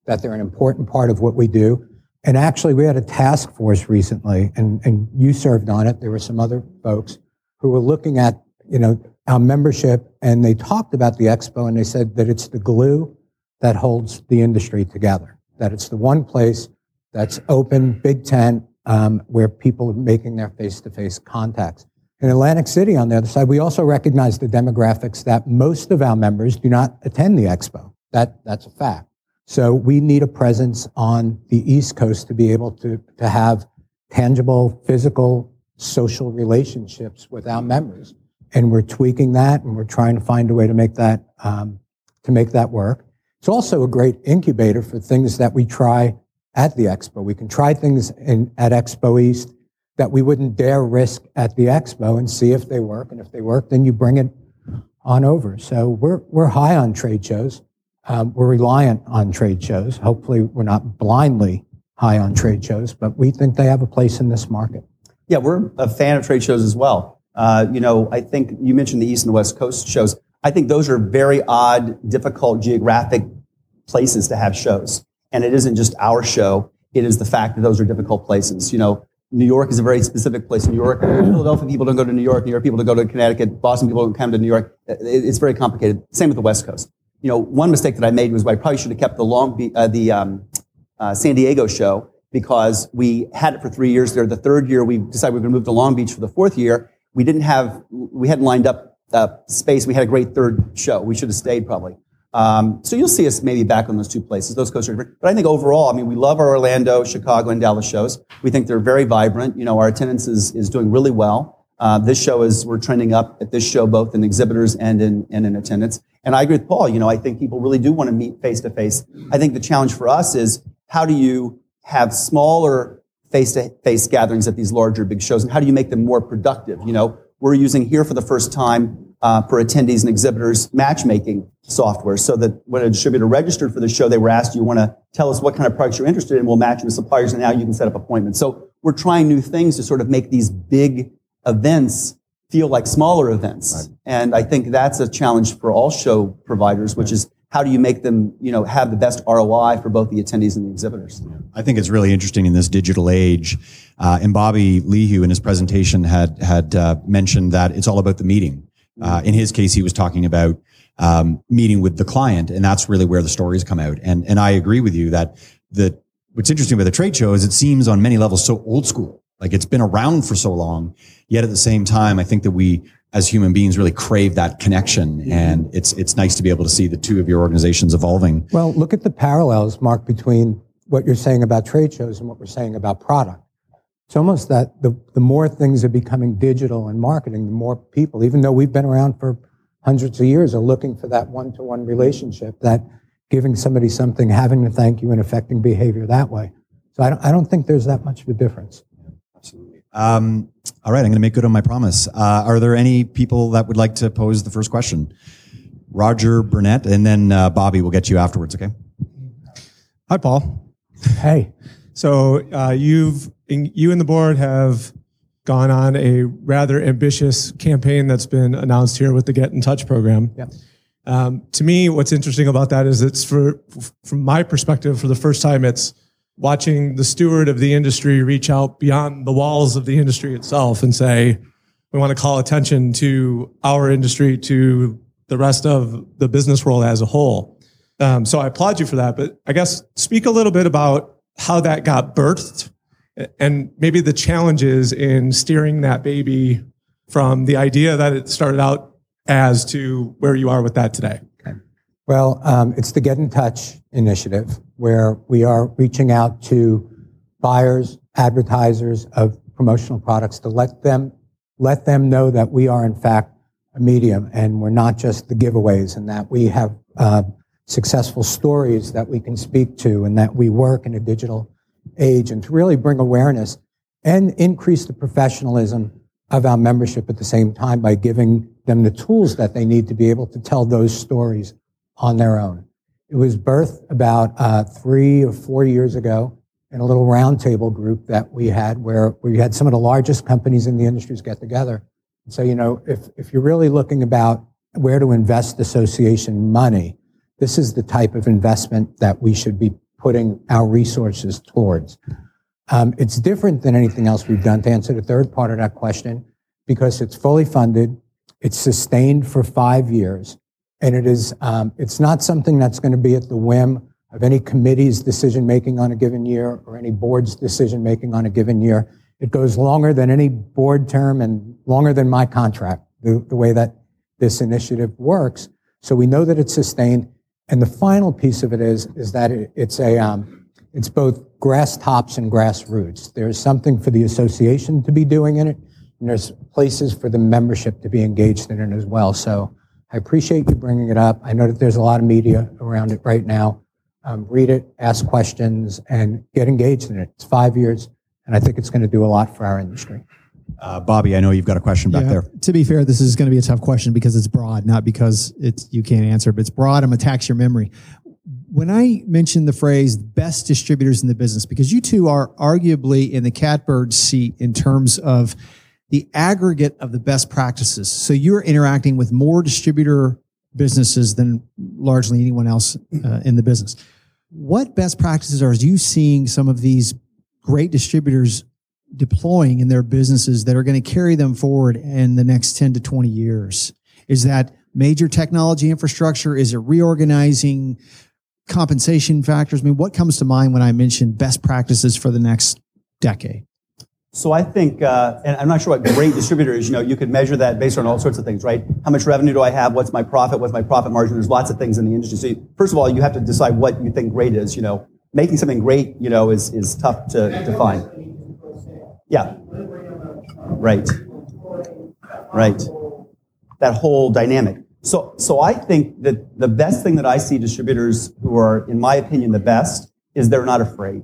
that they're an important part of what we do. And actually, we had a task force recently, and, and you served on it. There were some other folks who were looking at, you know, our membership, and they talked about the expo, and they said that it's the glue that holds the industry together. That it's the one place that's open, big tent, um, where people are making their face-to-face contacts. In Atlantic City, on the other side, we also recognize the demographics that most of our members do not attend the expo. That that's a fact. So we need a presence on the East Coast to be able to, to have tangible, physical, social relationships with our members. And we're tweaking that and we're trying to find a way to make that, um, to make that work. It's also a great incubator for things that we try at the expo. We can try things in, at Expo East that we wouldn't dare risk at the expo and see if they work. And if they work, then you bring it on over. So we're, we're high on trade shows. Um, we're reliant on trade shows. Hopefully, we're not blindly high on trade shows, but we think they have a place in this market.
Yeah, we're a fan of trade shows as well. Uh, you know, I think you mentioned the East and West Coast shows. I think those are very odd, difficult geographic places to have shows. And it isn't just our show. It is the fact that those are difficult places. You know, New York is a very specific place. New York, Philadelphia people don't go to New York. New York people don't go to Connecticut. Boston people don't come to New York. It's very complicated. Same with the West Coast you know, one mistake that I made was I probably should have kept the Long Be- uh, the um, uh, San Diego show because we had it for three years there. The third year, we decided we were going to move to Long Beach for the fourth year. We didn't have, we hadn't lined up uh, space. We had a great third show. We should have stayed probably. Um, so you'll see us maybe back on those two places. Those coasts are different. But I think overall, I mean, we love our Orlando, Chicago, and Dallas shows. We think they're very vibrant. You know, our attendance is, is doing really well. Uh, this show is, we're trending up at this show, both in exhibitors and in, and in attendance. And I agree with Paul. You know, I think people really do want to meet face to face. I think the challenge for us is how do you have smaller face to face gatherings at these larger big shows and how do you make them more productive? You know, we're using here for the first time uh, for attendees and exhibitors matchmaking software so that when a distributor registered for the show, they were asked, "Do you want to tell us what kind of products you're interested in? We'll match you with suppliers and now you can set up appointments. So we're trying new things to sort of make these big events feel like smaller events. Right. And I think that's a challenge for all show providers, which is how do you make them, you know, have the best ROI for both the attendees and the exhibitors?
I think it's really interesting in this digital age. Uh, and Bobby Lehew in his presentation had had uh, mentioned that it's all about the meeting. Uh, in his case, he was talking about um, meeting with the client, and that's really where the stories come out. And and I agree with you that the what's interesting about the trade show is it seems on many levels so old school. Like it's been around for so long. Yet at the same time, I think that we as human beings really crave that connection. Mm-hmm. And it's, it's nice to be able to see the two of your organizations evolving.
Well, look at the parallels, Mark, between what you're saying about trade shows and what we're saying about product. It's almost that the, the more things are becoming digital and marketing, the more people, even though we've been around for hundreds of years, are looking for that one-to-one relationship, that giving somebody something, having to thank you, and affecting behavior that way. So I don't, I don't think there's that much of a difference.
Um, all right, I'm going to make good on my promise. Uh, are there any people that would like to pose the first question? Roger Burnett, and then uh, Bobby will get you afterwards. Okay.
Hi, Paul.
Hey.
So uh, you've you and the board have gone on a rather ambitious campaign that's been announced here with the Get in Touch program.
Yep.
Um, to me, what's interesting about that is it's for, from my perspective, for the first time, it's watching the steward of the industry reach out beyond the walls of the industry itself and say, we want to call attention to our industry, to the rest of the business world as a whole. Um, so I applaud you for that. But I guess speak a little bit about how that got birthed and maybe the challenges in steering that baby from the idea that it started out as to where you are with that today.
Well, um, it's the Get in Touch initiative where we are reaching out to buyers, advertisers of promotional products to let them let them know that we are in fact a medium and we're not just the giveaways and that we have uh, successful stories that we can speak to and that we work in a digital age and to really bring awareness and increase the professionalism of our membership at the same time by giving them the tools that they need to be able to tell those stories on their own. It was birthed about uh, three or four years ago in a little roundtable group that we had where we had some of the largest companies in the industries get together and say, you know, if, if you're really looking about where to invest association money, this is the type of investment that we should be putting our resources towards. Um, it's different than anything else we've done to answer the third part of that question because it's fully funded, it's sustained for five years, and it is um, it's not something that's going to be at the whim of any committee's decision making on a given year or any board's decision making on a given year. It goes longer than any board term and longer than my contract, the, the way that this initiative works. So we know that it's sustained. And the final piece of it is, is that it, it's a, um, it's both grass tops and grassroots. There's something for the association to be doing in it, and there's places for the membership to be engaged in it as well. So I appreciate you bringing it up. I know that there's a lot of media around it right now. Um, read it, ask questions, and get engaged in it. It's five years, and I think it's going to do a lot for our industry.
Uh, Bobby, I know you've got a question back
Yeah.
there.
To be fair, this is going to be a tough question because it's broad, not because it's you can't answer, but it's broad. I'm gonna tax your memory. When I mentioned the phrase "best distributors in the business," because you two are arguably in the catbird seat in terms of the aggregate of the best practices. So you're interacting with more distributor businesses than largely anyone else uh, in the business. What best practices are you seeing some of these great distributors deploying in their businesses that are going to carry them forward in the next 10 to 20 years? Is that major technology infrastructure? Is it reorganizing compensation factors? I mean, what comes to mind when I mention best practices for the next decade?
So I think, uh, and I'm not sure what great distributor is. You know, you could measure that based on all sorts of things, right? How much revenue do I have? What's my profit? What's my profit margin? There's lots of things in the industry. So first of all, you have to decide what you think great is. You know, making something great, you know, is is tough to define. Yeah. Right. Right. That whole dynamic. So, so I think that the best thing that I see distributors who are, in my opinion, the best is they're not afraid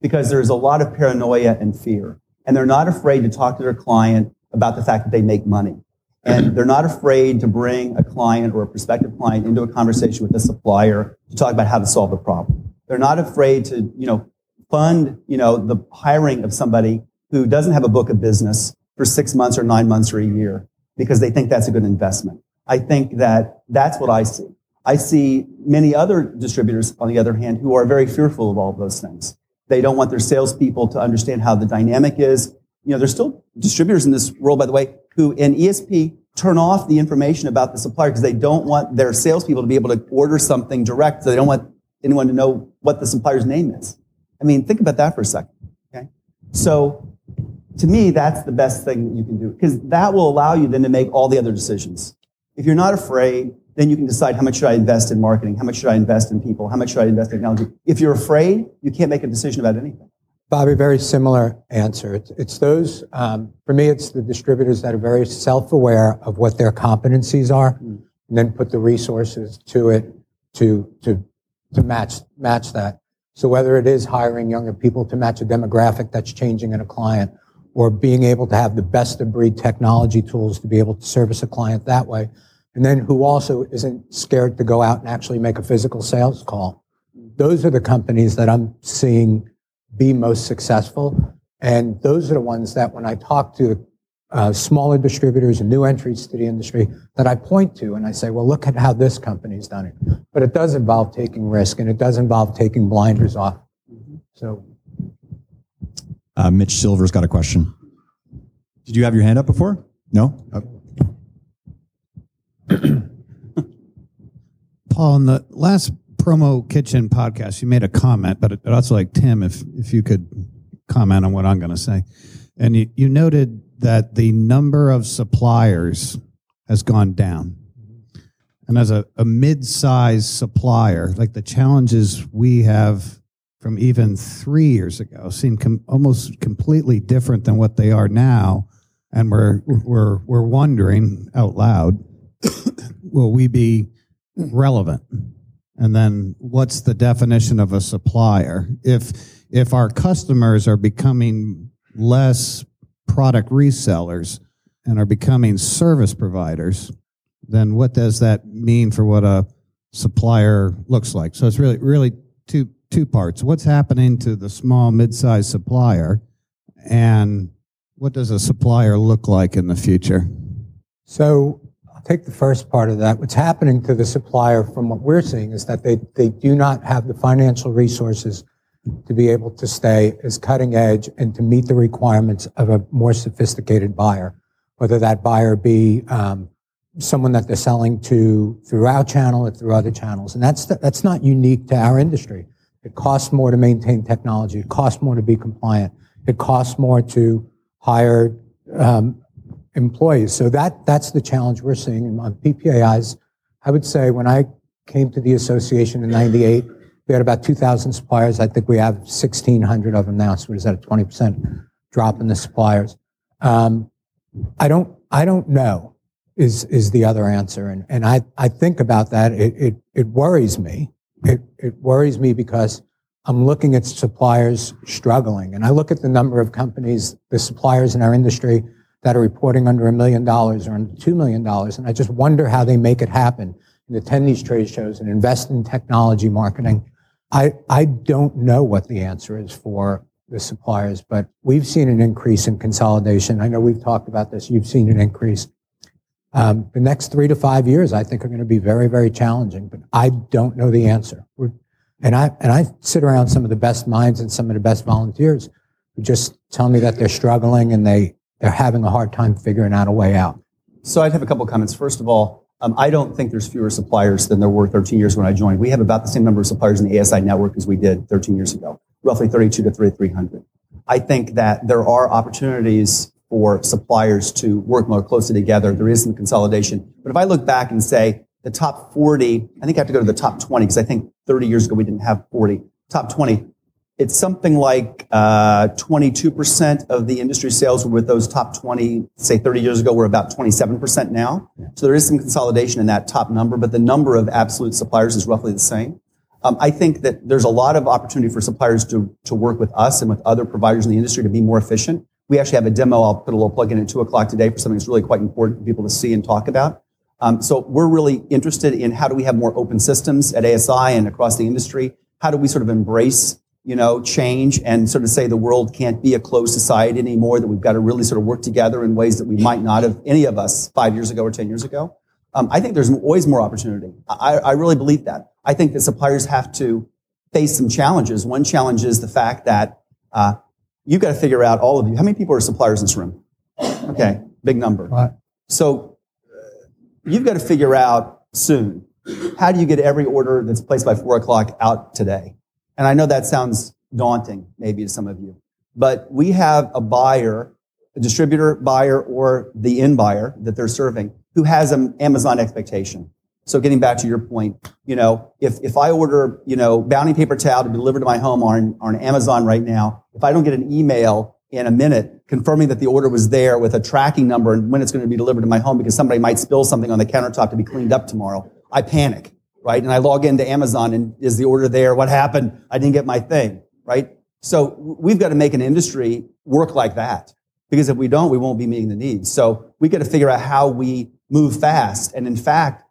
because there's a lot of paranoia and fear. And they're not afraid to talk to their client about the fact that they make money. And they're not afraid to bring a client or a prospective client into a conversation with a supplier to talk about how to solve the problem. They're not afraid to, you know, fund, you know, the hiring of somebody who doesn't have a book of business for six months or nine months or a year because they think that's a good investment. I think that that's what I see. I see many other distributors, on the other hand, who are very fearful of all of those things. They don't want their salespeople to understand how the dynamic is. You know, there's still distributors in this world, by the way, who in ESP turn off the information about the supplier because they don't want their salespeople to be able to order something direct. So they don't want anyone to know what the supplier's name is. I mean, think about that for a second. Okay. So to me, that's the best thing that you can do because that will allow you then to make all the other decisions. If you're not afraid, then you can decide how much should I invest in marketing? How much should I invest in people? How much should I invest in technology? If you're afraid, you can't make a decision about anything.
Bobby, very similar answer. It's, it's those, um, for me, it's the distributors that are very self aware of what their competencies are and then put the resources to it to, to, to match, match that. So whether it is hiring younger people to match a demographic that's changing in a client or being able to have the best of breed technology tools to be able to service a client that way. And then who also isn't scared to go out and actually make a physical sales call. Those are the companies that I'm seeing be most successful. And those are the ones that when I talk to uh, smaller distributors and new entries to the industry that I point to and I say, well, look at how this company's done it. But it does involve taking risk and it does involve taking blinders off. So
Uh, Mitch Silver's got a question. Did you have your hand up before? No? Uh,
Paul, in the last promo kitchen podcast, you made a comment, but I'd also like Tim, if if you could comment on what I'm going to say. And you, you noted that the number of suppliers has gone down. And as a, a mid-sized supplier, like the challenges we have from even three years ago seem com- almost completely different than what they are now. And we're, we're, we're wondering out loud, will we be relevant? And then what's the definition of a supplier? If, if our customers are becoming less product resellers and are becoming service providers, then what does that mean for what a supplier looks like? So it's really, really two, two parts. What's happening to the small, mid-sized supplier and what does a supplier look like in the future?
So I'll take the first part of that. What's happening to the supplier from what we're seeing is that they, they do not have the financial resources to be able to stay as cutting edge and to meet the requirements of a more sophisticated buyer, whether that buyer be um, someone that they're selling to through our channel or through other channels. And that's, that's not unique to our industry. It costs more to maintain technology. It costs more to be compliant. It costs more to hire um, employees. So that, that's the challenge we're seeing. On PPAIs, I would say when I came to the association in 98, we had about 2,000 suppliers. I think we have 1,600 of them now. So is that a 20% drop in the suppliers? Um, I don't, I don't know is, is the other answer. And, and I, I think about that. It, it, it worries me. It, it worries me because I'm looking at suppliers struggling. And I look at the number of companies, the suppliers in our industry that are reporting under a million dollars or under $2 million. And I just wonder how they make it happen and attend these trade shows and invest in technology marketing. I, I don't know what the answer is for the suppliers, but we've seen an increase in consolidation. I know we've talked about this. You've seen an increase. Um, the next three to five years, I think, are going to be very, very challenging, but I don't know the answer. We're, and I and I sit around some of the best minds and some of the best volunteers who just tell me that they're struggling and they they're having a hard time figuring out a way out.
So I'd have a couple of comments. First of all, um, I don't think there's fewer suppliers than there were 13 years when I joined. We have about the same number of suppliers in the ASI network as we did 13 years ago, roughly 32 to 3,300. I think that there are opportunities for suppliers to work more closely together. There is some consolidation. But if I look back and say the top 40, I think I have to go to the top 20 because I think 30 years ago we didn't have 40. Top 20, it's something like uh, 22% of the industry sales were with those top 20, say 30 years ago, we're about 27% now. So there is some consolidation in that top number, but the number of absolute suppliers is roughly the same. Um, I think that there's a lot of opportunity for suppliers to, to work with us and with other providers in the industry to be more efficient. We actually have a demo. I'll put a little plug in at two o'clock today for something that's really quite important for people to see and talk about. Um, so we're really interested in how do we have more open systems at ASI and across the industry? How do we sort of embrace you know, change and sort of say the world can't be a closed society anymore, that we've got to really sort of work together in ways that we might not have, any of us, five years ago or 10 years ago. Um, I think there's always more opportunity. I, I really believe that. I think that suppliers have to face some challenges. One challenge is the fact that uh, you've got to figure out, all of you, how many people are suppliers in this room? Okay, big number.
Right.
So uh, you've got to figure out soon, how do you get every order that's placed by four o'clock out today? And I know that sounds daunting, maybe to some of you, but we have a buyer, a distributor, buyer, or the end buyer that they're serving who has an Amazon expectation. So getting back to your point, you know, if, if I order, you know, bounty paper towel to be delivered to my home on, on Amazon right now, if I don't get an email in a minute confirming that the order was there with a tracking number and when it's going to be delivered to my home because somebody might spill something on the countertop to be cleaned up tomorrow, I panic right? And I log into Amazon and is the order there? What happened? I didn't get my thing, right? So we've got to make an industry work like that because if we don't, we won't be meeting the needs. So we got to figure out how we move fast. And in fact,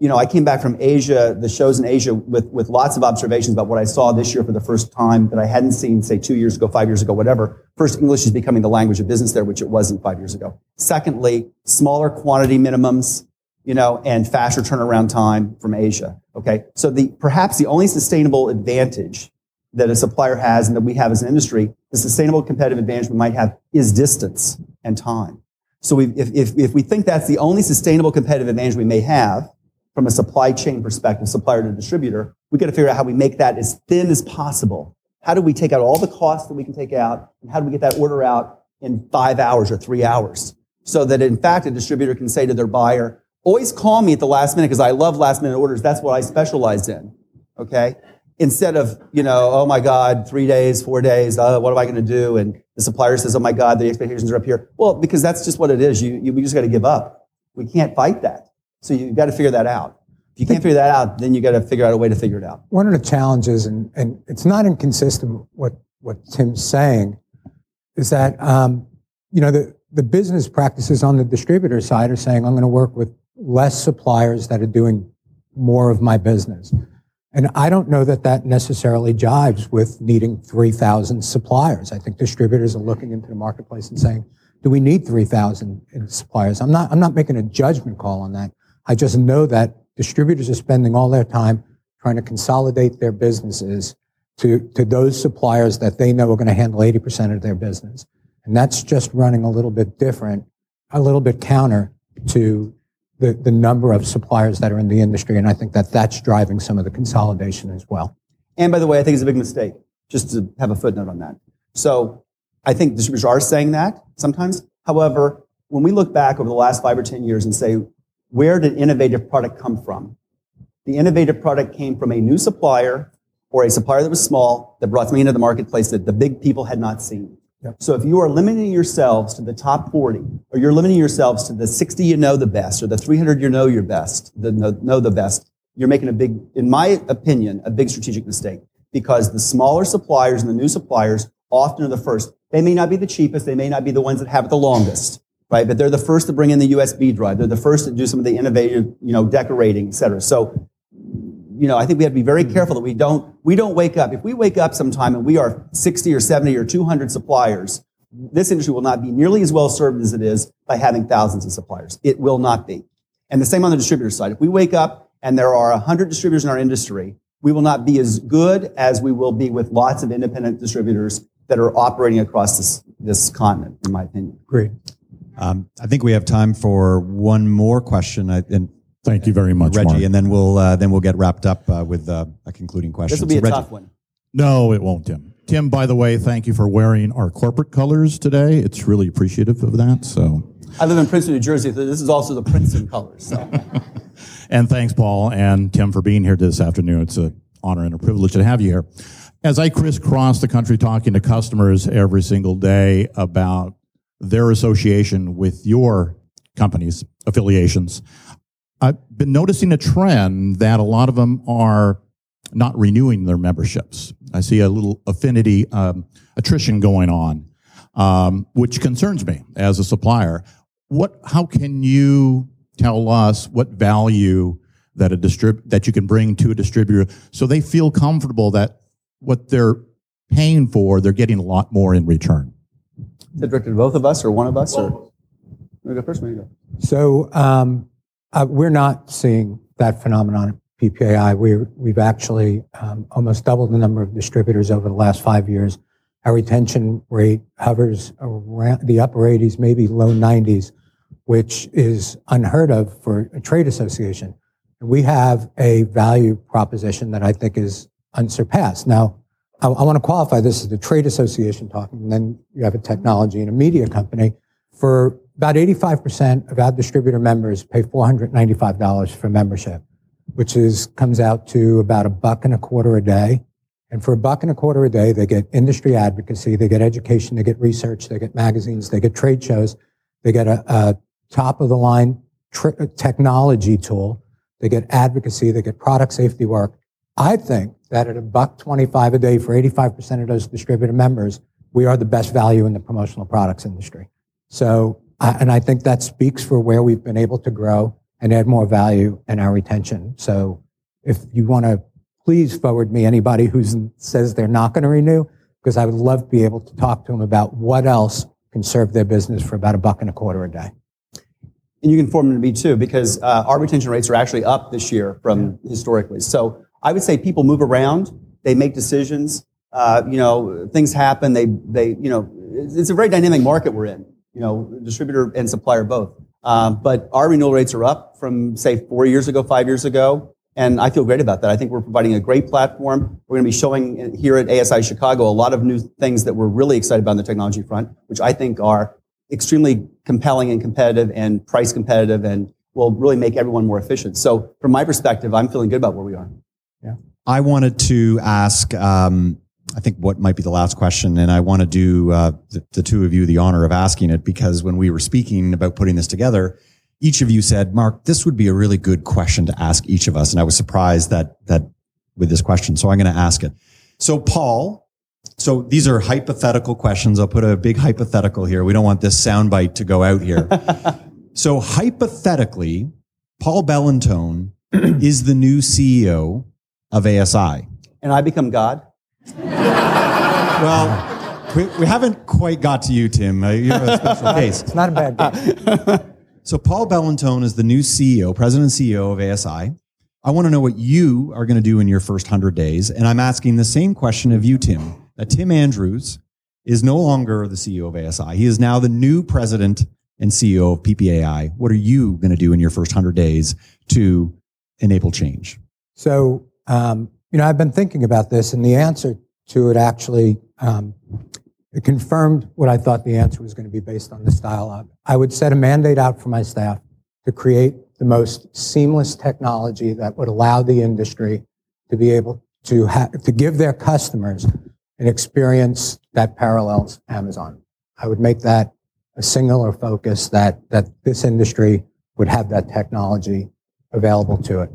you know, I came back from Asia, the shows in Asia with, with lots of observations about what I saw this year for the first time that I hadn't seen, say, two years ago, five years ago, whatever. First, English is becoming the language of business there, which it wasn't five years ago. Secondly, smaller quantity minimums, you know, and faster turnaround time from Asia. Okay. So the, perhaps the only sustainable advantage that a supplier has and that we have as an industry, the sustainable competitive advantage we might have is distance and time. So if, if, if we think that's the only sustainable competitive advantage we may have from a supply chain perspective, supplier to distributor, we got to figure out how we make that as thin as possible how do we take out all the costs that we can take out, and how do we get that order out in five hours or three hours? So that in fact, a distributor can say to their buyer, always call me at the last minute because I love last minute orders. That's what I specialize in. Okay? Instead of, you know, oh my God, three days, four days, uh, what am I going to do? And the supplier says, oh my God, the expectations are up here. Well, because that's just what it is. You, you we just got to give up. We can't fight that. So you've got to figure that out. If you can't figure that out, then you got to figure out a way to figure it out.
One of the challenges, and, and it's not inconsistent with what, what Tim's saying, is that, um, you know, the, the business practices on the distributor side are saying, I'm going to work with less suppliers that are doing more of my business. And I don't know that that necessarily jives with needing 3,000 suppliers. I think distributors are looking into the marketplace and saying, do we need 3,000 suppliers? I'm not, I'm not making a judgment call on that. I just know that distributors are spending all their time trying to consolidate their businesses to, to those suppliers that they know are going to handle 80% of their business. And that's just running a little bit different, a little bit counter to the, the number of suppliers that are in the industry. And I think that that's driving some of the consolidation as well.
And by the way, I think it's a big mistake, just to have a footnote on that. So I think distributors are saying that sometimes. However, when we look back over the last five or 10 years and say, where did innovative product come from? The innovative product came from a new supplier or a supplier that was small that brought something into the marketplace that the big people had not seen. Yep. So if you are limiting yourselves to the top 40, or you're limiting yourselves to the 60 you know the best, or the 300 you know you're best, the know, know the best, you're making a big, in my opinion, a big strategic mistake. Because the smaller suppliers and the new suppliers often are the first. They may not be the cheapest, they may not be the ones that have it the longest, right? But they're the first to bring in the USB drive. They're the first to do some of the innovative, you know, decorating, et cetera. So you know, I think we have to be very mm-hmm. careful that we don't, we don't wake up. If we wake up sometime and we are 60 or 70 or 200 suppliers, this industry will not be nearly as well served as it is by having thousands of suppliers. It will not be. And the same on the distributor side. If we wake up and there are 100 distributors in our industry, we will not be as good as we will be with lots of independent distributors that are operating across this, this continent, in my opinion.
Great.
Um, I think we have time for one more question. I, and
Thank you very much,
Reggie,
Mark.
and then we'll uh, then we'll get wrapped up uh, with uh, a concluding question.
This will be
So,
a
Reggie.
tough one.
No, it won't, Tim. Tim, by the way, thank you for wearing our corporate colors today. It's really appreciative of that. So,
I live in Princeton, New Jersey, so this is also the Princeton colors. So.
and thanks, Paul and Tim, for being here this afternoon. It's an honor and a privilege to have you here. As I crisscross the country talking to customers every single day about their association with your company's affiliations, I've been noticing a trend that a lot of them are not renewing their memberships. I see a little affinity um, attrition going on, um, which concerns me as a supplier. What? How can you tell us what value that a distrib- that you can bring to a distributor so they feel comfortable that what they're paying for they're getting a lot more in return?
Is it directed to both of us or one of us? Or we go first. We go.
So um, uh, we're not seeing that phenomenon at PPAI. We're, we've actually um, almost doubled the number of distributors over the last five years. Our retention rate hovers around the upper 80s, maybe low 90s, which is unheard of for a trade association. We have a value proposition that I think is unsurpassed. Now, I, I want to qualify this as the trade association talking, and then you have a technology and a media company. For about 85% of our distributor members pay $495 for membership, which is comes out to about a buck and a quarter a day. And for a buck and a quarter a day, they get industry advocacy, they get education, they get research, they get magazines, they get trade shows, they get a, a top of the line tr- uh, technology tool, they get advocacy, they get product safety work. I think that at a buck 25 a day for 85% of those distributor members, we are the best value in the promotional products industry. So and I think that speaks for where we've been able to grow and add more value in our retention. So if you want to please forward me anybody who says they're not going to renew, because I would love to be able to talk to them about what else can serve their business for about a buck and a quarter a day.
And you can form them to me too, because uh, our retention rates are actually up this year from yeah. historically. So I would say people move around, they make decisions. Uh, you know, things happen. They, they, you know, it's a very dynamic market we're in you know, distributor and supplier both. Um, but our renewal rates are up from say four years ago, five years ago, And I feel great about that. I think we're providing a great platform. We're going to be showing here at ASI Chicago a lot of new things that we're really excited about on the technology front, which I think are extremely compelling and competitive and price competitive and will really make everyone more efficient. So from my perspective, I'm feeling good about where we are. Yeah.
I wanted to ask, um, I think what might be the last question, and I want to do uh, the, the two of you the honor of asking it because when we were speaking about putting this together, each of you said, "Mark, this would be a really good question to ask each of us," and I was surprised that that with this question. So I'm going to ask it. So Paul, so these are hypothetical questions. I'll put a big hypothetical here. We don't want this soundbite to go out here. so hypothetically, Paul Bellantone is the new CEO of ASI.
And I become God.
Well, we, we haven't quite got to you, Tim. Uh, You're a special case.
It's not a bad day.
So Paul Bellantone is the new CEO, president and CEO of ASI. I want to know what you are going to do in your first 100 days. And I'm asking the same question of you, Tim. That Tim Andrews is no longer the CEO of ASI. He is now the new president and CEO of PPAI. What are you going to do in your first 100 days to enable change?
So, um, you know, I've been thinking about this, and the answer to it actually um, it confirmed what I thought the answer was going to be based on this dialogue. I would set a mandate out for my staff to create the most seamless technology that would allow the industry to be able to ha- to give their customers an experience that parallels Amazon. I would make that a singular focus that that this industry would have that technology available to it.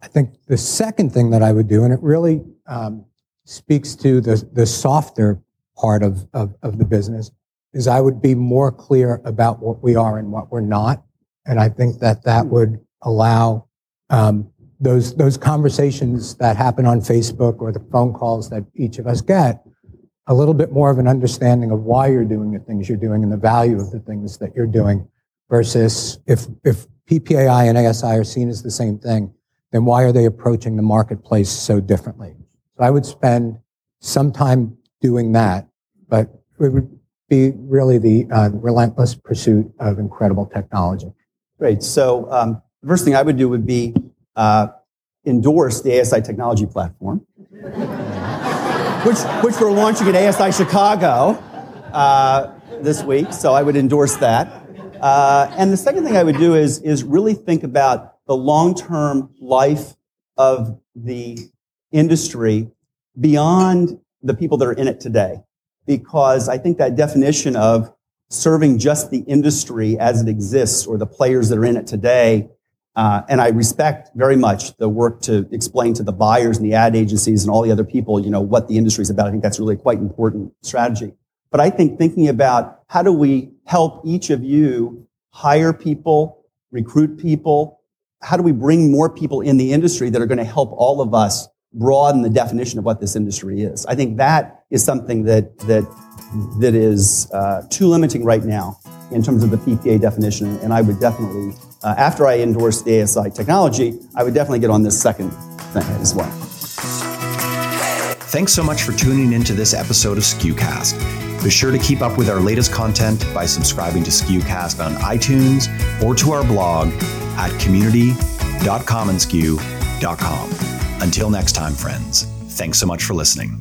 I think the second thing that I would do, and it really um, speaks to the, the softer part of, of, of the business, is I would be more clear about what we are and what we're not. And I think that that would allow um, those, those conversations that happen on Facebook or the phone calls that each of us get a little bit more of an understanding of why you're doing the things you're doing and the value of the things that you're doing versus if, if PPAI and ASI are seen as the same thing, then why are they approaching the marketplace so differently? So I would spend some time doing that, but it would be really the uh, relentless pursuit of incredible technology.
Great. So um, the first thing I would do would be uh, endorse the ASI technology platform, which, which we're launching at ASI Chicago uh, this week. So I would endorse that. Uh, and the second thing I would do is, is really think about the long-term life of the industry beyond the people that are in it today. Because I think that definition of serving just the industry as it exists or the players that are in it today, uh, and I respect very much the work to explain to the buyers and the ad agencies and all the other people, you know, what the industry is about. I think that's really quite important strategy. But I think thinking about how do we help each of you hire people, recruit people, how do we bring more people in the industry that are going to help all of us broaden the definition of what this industry is? I think that is something that that that is uh, too limiting right now in terms of the PPA definition. And I would definitely, uh, after I endorse the ASI technology, I would definitely get on this second thing as well.
Thanks so much for tuning into this episode of SKUcast. Be sure to keep up with our latest content by subscribing to SKUcast on iTunes or to our blog at community.commonsku.com. Until next time, friends, thanks so much for listening.